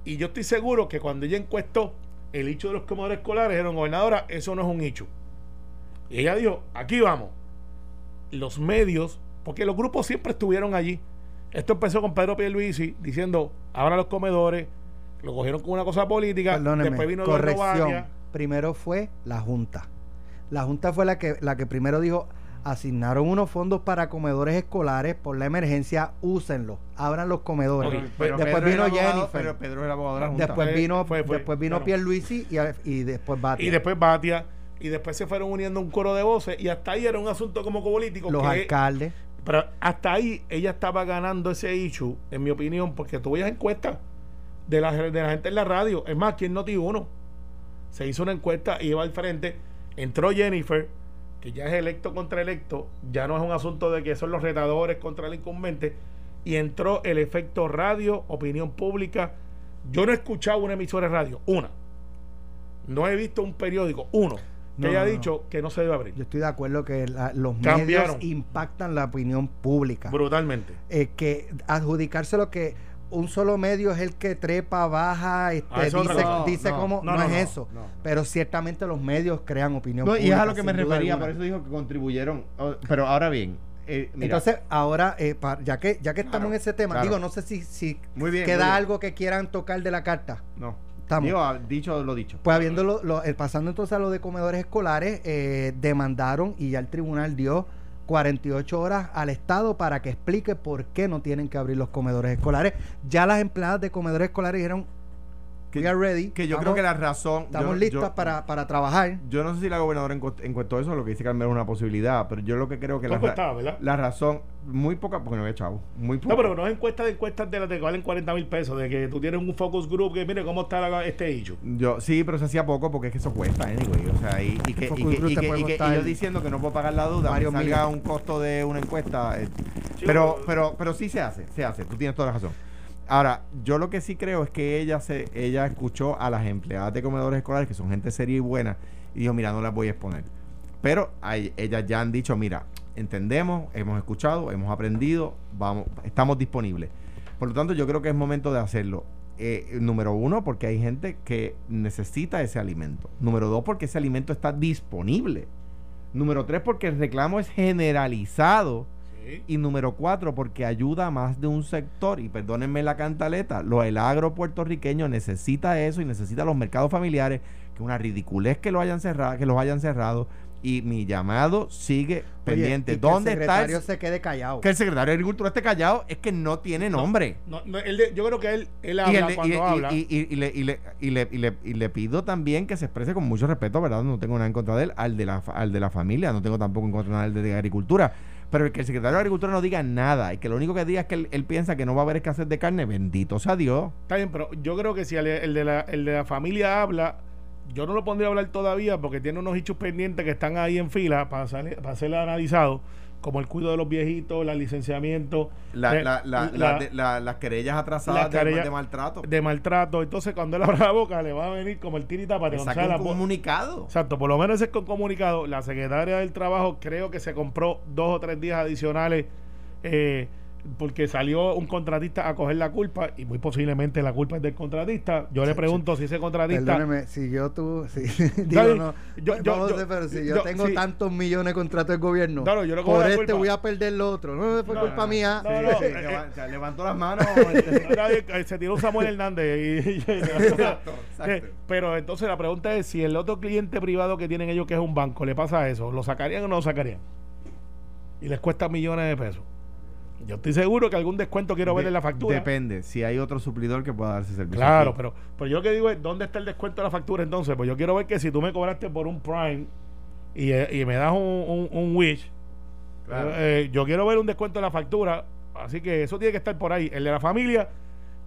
Y yo estoy seguro que cuando ella encuestó el hecho de los comedores escolares, dijeron, gobernadora, eso no es un hecho. Y ella dijo, aquí vamos. Los medios, porque los grupos siempre estuvieron allí. Esto empezó con Pedro Pierluisi diciendo, ahora los comedores, lo cogieron como una cosa política, Perdóneme, después vino corrección. Primero fue la Junta. La Junta fue la que, la que primero dijo, asignaron unos fondos para comedores escolares por la emergencia, úsenlos, abran los comedores. Pero después Pedro vino abogado, Jennifer. Pero Pedro es el abogado de la Junta. Después vino, fue- fue, después vino claro. Pierluisi y, y después Batia. Y después Batia. Y después se fueron uniendo un coro de voces. Y hasta ahí era un asunto como político. los que- alcaldes. Pero hasta ahí ella estaba ganando ese issue, en mi opinión, porque tú veías encuestas de la, de la gente en la radio. Es más, aquí en Noti 1 se hizo una encuesta y iba al frente. Entró Jennifer, que ya es electo contra electo. Ya no es un asunto de que son los retadores contra el incumbente. Y entró el efecto radio, opinión pública. Yo no he escuchado una emisora de radio, una. No he visto un periódico, uno, que No, haya no, no. dicho que no se debe abrir. Yo estoy de acuerdo que la- los Cambiaron. medios impactan la opinión pública. Brutalmente. Eh, que adjudicárselo que un solo medio es el que trepa, baja, este, Ah, dice, dice No, cómo, no, no, no, es no, eso. no. Pero ciertamente los medios crean opinión No, y pública. es a lo que me refería, alguna. por eso dijo que contribuyeron. Oh, Pero ahora bien, eh, mira, Entonces, ahora, eh, pa- ya que ya que estamos Claro, en ese tema, claro. digo, no sé si, si Muy bien, queda muy bien. algo que quieran tocar de la carta. no. Estamos. Digo, ah, dicho lo dicho. Pues habiendo lo- lo- eh, pasando entonces a lo de comedores escolares, eh, demandaron y ya el tribunal dio 48 horas al Estado para que explique por qué no tienen que abrir los comedores escolares. Ya las empleadas de comedores escolares dijeron, Que- we are ready. Que yo estamos- creo que la razón. Estamos yo- listas yo- para, para trabajar. Yo no sé si la gobernadora encu- encuestó eso, lo que dice Carmelo es una posibilidad, pero yo lo que creo que la, encuestabas, ¿verdad? la razón, muy poca, porque no había chavo, muy poca. No, pero no es encuesta de encuestas de las que valen 40 mil pesos, de que tú tienes un focus group que mire cómo está la- este hecho. Yo, sí, pero se hacía poco porque es que eso cuesta, anyway. O sea, y, y que, Focus y que- group y te que- que- yo diciendo que no puedo pagar la duda, me varios salga un costo de una encuesta. eh, Sí, pero- pero, pero sí se hace, se hace, tú tienes toda la razón. Ahora, yo lo que sí creo es que ella se, ella escuchó a las empleadas de comedores escolares, que son gente seria y buena, y dijo, mira, no las voy a exponer. Pero hay- ellas ya han dicho, mira, entendemos, hemos escuchado, hemos aprendido, vamos, estamos disponibles. Por lo tanto, yo creo que es momento de hacerlo. Eh, número uno, porque hay gente que necesita ese alimento. Número dos, porque ese alimento está disponible. Número tres, porque el reclamo es generalizado. Sí. Y número cuatro, porque ayuda a más de un sector. Y perdónenme la cantaleta, lo, el agro puertorriqueño necesita eso y necesita los mercados familiares, que una ridiculez que lo hayan cerrado, que los hayan cerrado. Y mi llamado sigue pendiente. Oye, y que ¿Dónde el está secretario el, se quede callado? que el secretario de Agricultura esté callado? Es que no tiene nombre. No, no, él de- yo creo que él, él habla cuando habla. y- le, y le- y le- y le- y le pido también que se exprese con mucho respeto, ¿verdad? No tengo nada en contra de él, al de la, fa- al de la familia, no tengo tampoco en contra del de Agricultura. Pero el que el secretario de Agricultura no diga nada y que lo único que diga es que él, él piensa que no va a haber escasez de carne, bendito sea Dios. Está bien, pero yo creo que si el, el de la, el de la familia habla, yo no lo pondría a hablar todavía porque tiene unos hechos pendientes que están ahí en fila para, sale- para ser analizados, como el cuidado de los viejitos, el licenciamiento La- eh, de- las querellas atrasadas de- querellas- de, maltrato. de maltrato. Entonces, cuando él abra la boca, le va a venir como el tirita para Que saque un comunicado. Exacto, por lo menos ese es con comunicado. La secretaria del Trabajo creo que se compró dos o tres días adicionales eh, porque salió un contratista a coger la culpa y muy posiblemente la culpa es del contratista. Yo le pregunto si ese contratista... Perdóneme, si yo tú, si, digo, no, Yo- yo- yo- ver, pero si yo, yo- tengo sí. tantos millones de contratos del gobierno, Claro, yo por este culpa. voy a perder lo otro. No, fue No, culpa no, mía. Sí, eh, sea, levantó las manos. este, eh, se tiró Samuel Hernández y, y- Exacto, exacto. Eh, pero entonces la pregunta es si el otro cliente privado que tienen ellos que es un banco le pasa eso, ¿lo sacarían o no lo sacarían? Y les cuesta millones de pesos. Yo estoy seguro que algún descuento quiero ver De- en la factura. Depende, si hay otro suplidor que pueda darse servicio. Claro, aquí. pero, pero yo lo que digo es, ¿dónde está el descuento de la factura entonces? Pues yo quiero ver que si tú me cobraste por un Prime y, eh, y me das un, un, un Wish, Claro. eh, yo quiero ver un descuento de la factura. Así que eso tiene que estar por ahí. El de la familia,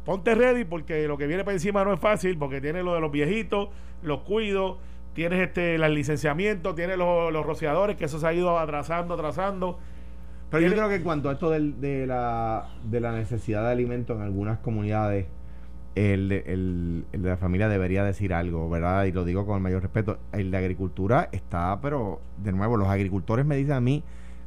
ponte ready porque lo que viene para encima no es fácil porque tiene lo de los viejitos, los cuidos, tienes este el licenciamiento, tienes los, los rociadores, que eso se ha ido atrasando, atrasando. Pero yo creo que en cuanto a esto del- de, la, de la necesidad de alimento en algunas comunidades, el, de- el- el de la familia debería decir algo, ¿verdad? Y lo digo con el mayor respeto. El de agricultura está, pero de nuevo, los agricultores me dicen a mí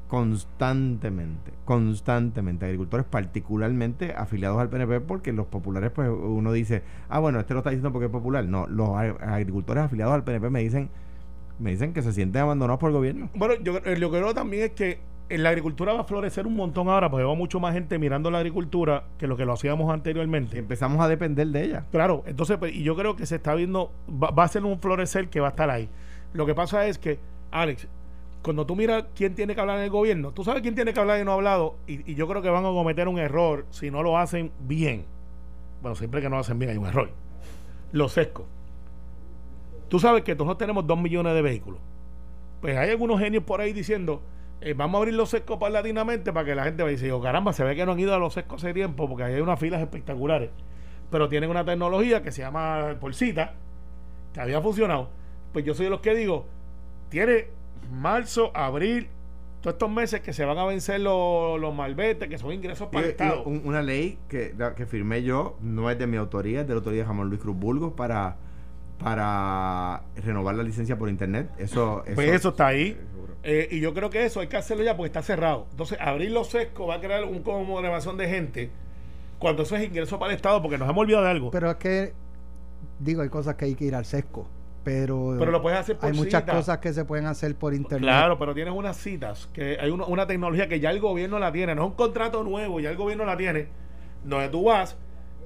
constantemente, constantemente, agricultores particularmente afiliados al PNP, porque los populares, pues uno dice, ah, bueno, este lo está diciendo porque es popular. No, los ag- agricultores afiliados al PNP me dicen, me dicen que se sienten abandonados por el gobierno. Bueno, yo eh, lo que creo también es que en la agricultura va a florecer un montón ahora, porque veo mucho más gente mirando la agricultura que lo que lo hacíamos anteriormente. Empezamos a depender de ella. Claro, entonces, pues, y yo creo que se está viendo, va, va a ser un florecer que va a estar ahí. Lo que pasa es que, Alex, cuando tú miras quién tiene que hablar en el gobierno, tú sabes quién tiene que hablar y no ha hablado, y, y yo creo que van a cometer un error si no lo hacen bien. Bueno, siempre que no lo hacen bien hay un error. Los sescos. Tú sabes que nosotros tenemos dos millones de vehículos. Pues hay algunos genios por ahí diciendo, eh, vamos a abrir los sescos paulatinamente para que la gente vaya y dice, oh, caramba, se ve que no han ido a los sescos hace tiempo porque hay unas filas espectaculares. Pero tienen una tecnología que se llama Porcita, que había funcionado. Pues yo soy de los que digo, tiene marzo, abril, todos estos meses que se van a vencer los, los malbetes, que son ingresos para el Estado. un- una ley que, que firmé yo, no es de mi autoría, es de la autoría de Jamón Luis Cruz Burgos para, para renovar la licencia por internet. Eso, Pues eso está ahí. Eh, y yo creo que eso hay que hacerlo ya porque está cerrado. Entonces, abrir los sescos va a crear un congregación de gente cuando eso es ingreso para el Estado, porque nos hemos olvidado de algo. Pero, Pero es que, digo, hay cosas que hay que ir al sesco. Pero, lo puedes hacer por hay muchas cosas que se pueden hacer por internet. Claro, pero tienes unas citas, que hay uno- una tecnología que ya el gobierno la tiene, no es un contrato nuevo, ya el gobierno la tiene, donde tú vas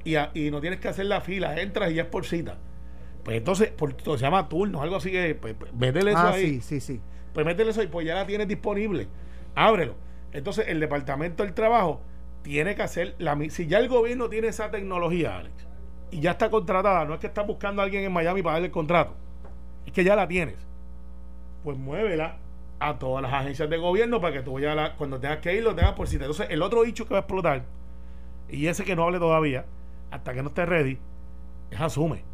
y, a- y no tienes que hacer la fila, entras y ya es por cita. Pues entonces, por, se llama turno, algo así que, pues, pues, métele eso Ah, ahí. sí, sí, sí. Pues métele eso y pues ya la tienes disponible. Ábrelo. Entonces, el Departamento del Trabajo tiene que hacer la Si ya el gobierno tiene esa tecnología, Alex, y ya está contratada, no es que está buscando a alguien en Miami para darle el contrato, es que ya la tienes. Pues muévela a todas las agencias de gobierno para que tú ya la, cuando tengas que ir lo tengas por cita. Entonces, el otro dicho que va a explotar, y ese que no hable todavía, hasta que no esté ready, es asume.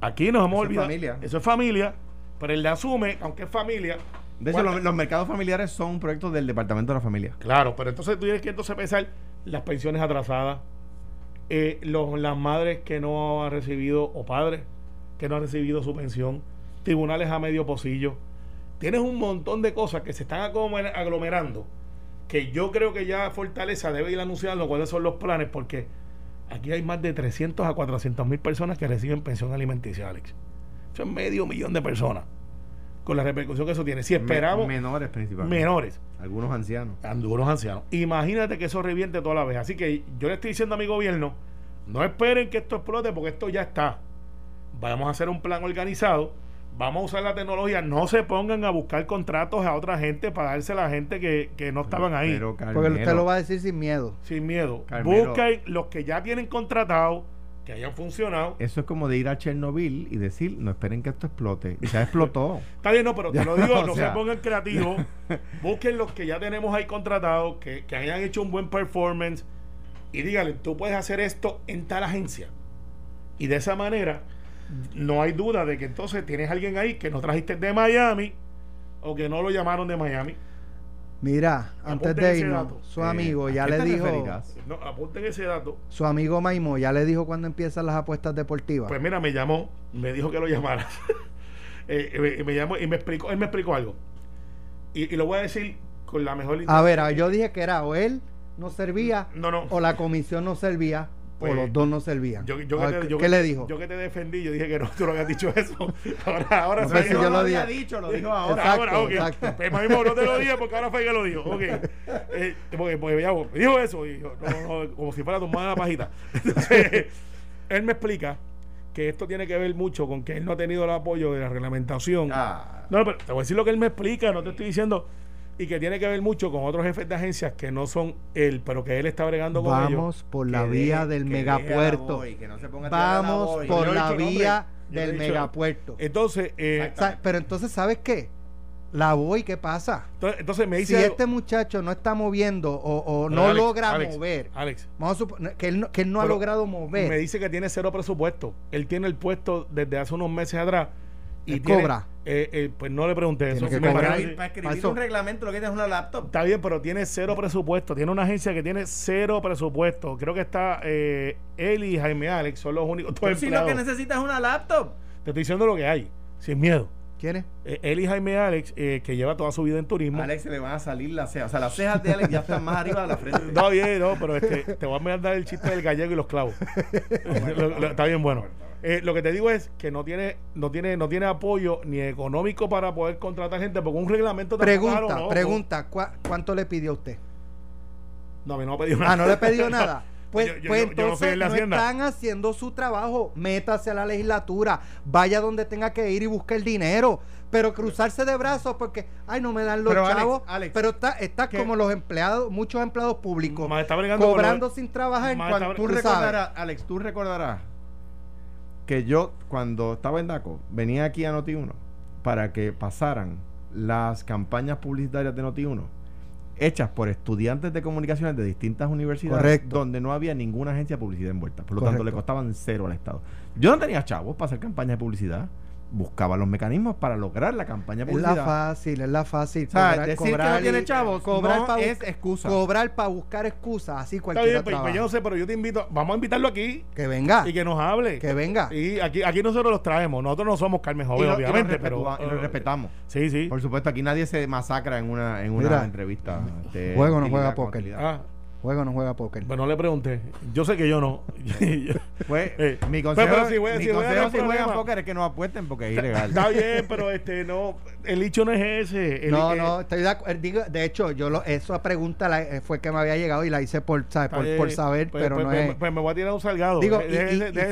Aquí nos hemos Eso es olvidado. familia. Eso es familia, pero el de asume, aunque es familia. De hecho, ¿cuánta- los, los mercados familiares son un proyecto del Departamento de la Familia. Claro, pero entonces tú tienes que entonces pensar las pensiones atrasadas, eh, los, las madres que no han recibido, o padres que no han recibido su pensión, tribunales a medio pocillo. Tienes un montón de cosas que se están aglomer- aglomerando, que yo creo que ya Fortaleza debe ir anunciando cuáles son los planes, porque aquí hay más de 300 a 400 mil personas que reciben pensión alimenticia, Alex. Eso es medio millón de personas, con la repercusión que eso tiene. Si esperamos Me- menores principalmente. menores, Algunos ancianos. algunos ancianos. Imagínate que eso reviente toda la vez. Así que yo le estoy diciendo a mi gobierno, no esperen que esto explote porque esto ya está. Vamos a hacer un plan organizado, vamos a usar la tecnología, no se pongan a buscar contratos a otra gente para darse a la gente que, que no estaban ahí. Pero, Porque usted lo va a decir sin miedo. sin miedo. Carmelo. Busquen los que ya tienen contratados, que hayan funcionado. Eso es como de ir a Chernobyl y decir, no esperen que esto explote. Y ya explotó. Está bien, no, pero te lo digo, no sea. se pongan creativos. Busquen los que ya tenemos ahí contratados, que, que hayan hecho un buen performance. Y díganle, tú puedes hacer esto en tal agencia. Y de esa manera, no hay duda de que entonces tienes alguien ahí que no trajiste de Miami o que no lo llamaron de Miami. Mira, antes Apunten de irnos, su Eh, amigo ¿a ya le dijo, referirás? No, apunten ese dato. su amigo Maimo ya le dijo cuándo empiezan las apuestas deportivas. Pues mira, me llamó, me dijo que lo llamara. Eh, me, me llamó y me explicó, él me explicó algo. Y, y lo voy a decir con la mejor a ver, yo dije que era o él no servía No, no. o la comisión no servía Pues, o los dos no servían. Yo, yo A que ver, te, yo ¿Qué que- le dijo? Yo que te defendí, yo dije que no, tú no habías dicho eso. Ahora, ahora No, se pues, si yo no lo había dije. dicho, lo dijo ahora. Exacto, ahora, ok. exacto. Pues mismo no te lo dije porque ahora fue que lo dijo. Ok. Eh, porque, porque ya, dijo eso y yo, no, no, como si fuera tomada la pajita. Entonces, él me explica que esto tiene que ver mucho con que él no ha tenido el apoyo de la reglamentación. Ah, No, pero te voy a decir lo que él me explica, no te estoy diciendo. Y que tiene que ver mucho con otros jefes de agencias que no son él, pero que él está bregando con ellos. Vamos por la vía de- del megapuerto. Boy, no la Vamos Boy. por la dicho vía no del megapuerto. Entonces, eh, Pero entonces, ¿sabes qué? La voy, ¿qué pasa? entonces, entonces me Si dice. algo- este muchacho no está moviendo o, no Alex, logra Alex, mover, Alex, vamos a suponer que él no, que él no ha logrado mover, me dice que tiene cero presupuesto. Él tiene el puesto desde hace unos meses atrás. Y tiene- cobra. eh, eh, pues no le pregunté eso. que Me. Para, escribir un reglamento lo que tienes es una laptop. Está bien, pero tiene cero presupuesto. Tiene una agencia que tiene cero presupuesto. Creo que está eh, él y Jaime Alex, son los únicos Pero si lo que necesitas es una laptop. Te estoy diciendo lo que hay, sin miedo. ¿quién es? Eh, él y Jaime Alex, eh, que lleva toda su vida en turismo. A Alex se le van a salir las cejas. O sea, las cejas de Alex ya están más arriba de la frente. No, bien, no, pero este, te voy a mandar el chiste del gallego y los clavos. Lo- lo- está bien bueno. Eh, lo que te digo es que no tiene, no tiene, no tiene apoyo ni económico para poder contratar gente, porque un reglamento tampoco es a lo Pregunta, pregunta, ¿cuá- ¿cuánto le pidió a usted? No, a mí no me ha pedido nada. Ah, no le pidió nada. Pues, Yo- yo- pues yo- no entonces en no están haciendo su trabajo. Métase a la legislatura, vaya donde tenga que ir y busque el dinero. Pero cruzarse de brazos porque, ay, no me dan los Pero, chavos. Alex, pero está, está como los empleados, muchos empleados públicos, cobrando sin trabajar. Más cuando está- Tú recordarás, Alex, tú recordarás que yo, cuando estaba en DACO, venía aquí a Noti1 para que pasaran las campañas publicitarias de Noti1 hechas por estudiantes de comunicaciones de distintas universidades Correcto. donde no había ninguna agencia de publicidad envuelta. Por lo tanto, le costaban cero al Estado. Yo no tenía chavos para hacer campañas de publicidad. Buscaba los mecanismos para lograr la campaña de Es la fácil, es la fácil. O sea, Cobrar- decir que cobrar no tiene chavos cobrar no pa' es buscar- excusa. Cobrar para buscar excusas, así Está cualquiera bien, pues, pues yo no sé, pero yo te invito, vamos a invitarlo aquí Que venga, y que nos hable. que venga. Y aquí, aquí nosotros los traemos. Nosotros no somos Carmen Joven, lo- y lo obviamente, pero. y lo eh, respetamos. Sí, sí. Por supuesto, aquí nadie se masacra en una, en una Mira, entrevista. este, juego no juega póker. Ah, Juega o no juega póker. pues no le pregunté. Yo sé que yo no. Pues, Eh, mi pero- consejo, pero si mi si consejo si juegan póker es que no apuesten porque es ilegal. Está bien, pero este no. El hecho no es ese. El- no, eh, no, estoy de acuerdo. Digo, De hecho, yo lo, esa pregunta la- eh, fue que me había llegado y la hice por, está por, bien. por saber, Pues- pero pues- no pues- es. Pues me voy a tirar un salgado. Digo, De- y, deje- y-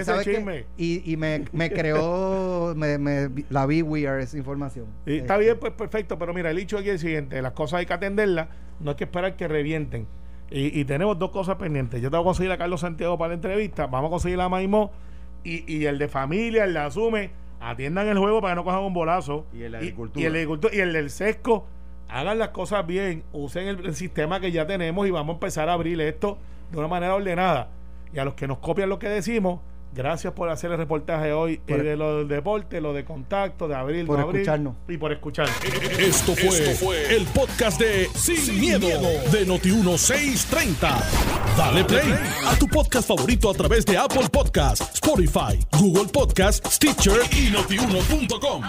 y ¿sabes qué? Y, y me, me creó, me, me- la vi weird esa información. Y está Eh, bien, pues perfecto, pero mira, el hecho aquí es el siguiente, las cosas hay que atenderlas, no hay que esperar que revienten. Y, y tenemos dos cosas pendientes. Yo tengo que conseguir a Carlos Santiago para la entrevista, vamos a conseguir a Maimó y, y el de familia, el de Asume, atiendan el juego para que no cojan un bolazo. Y el de agricultura. Y, el agricultura, y el del sesco, hagan las cosas bien, usen el, el sistema que ya tenemos y vamos a empezar a abrir esto de una manera ordenada. Y a los que nos copian lo que decimos, gracias por hacer el reportaje hoy Por- eh, de lo del deporte, lo de contacto, de abril, Por no abrir, escucharnos. y por escucharnos. Esto fue, el podcast de Sin, miedo, de Noti1630. Dale play a tu podcast favorito a través de Apple Podcasts, Spotify, Google Podcasts, Stitcher y notiuno.com.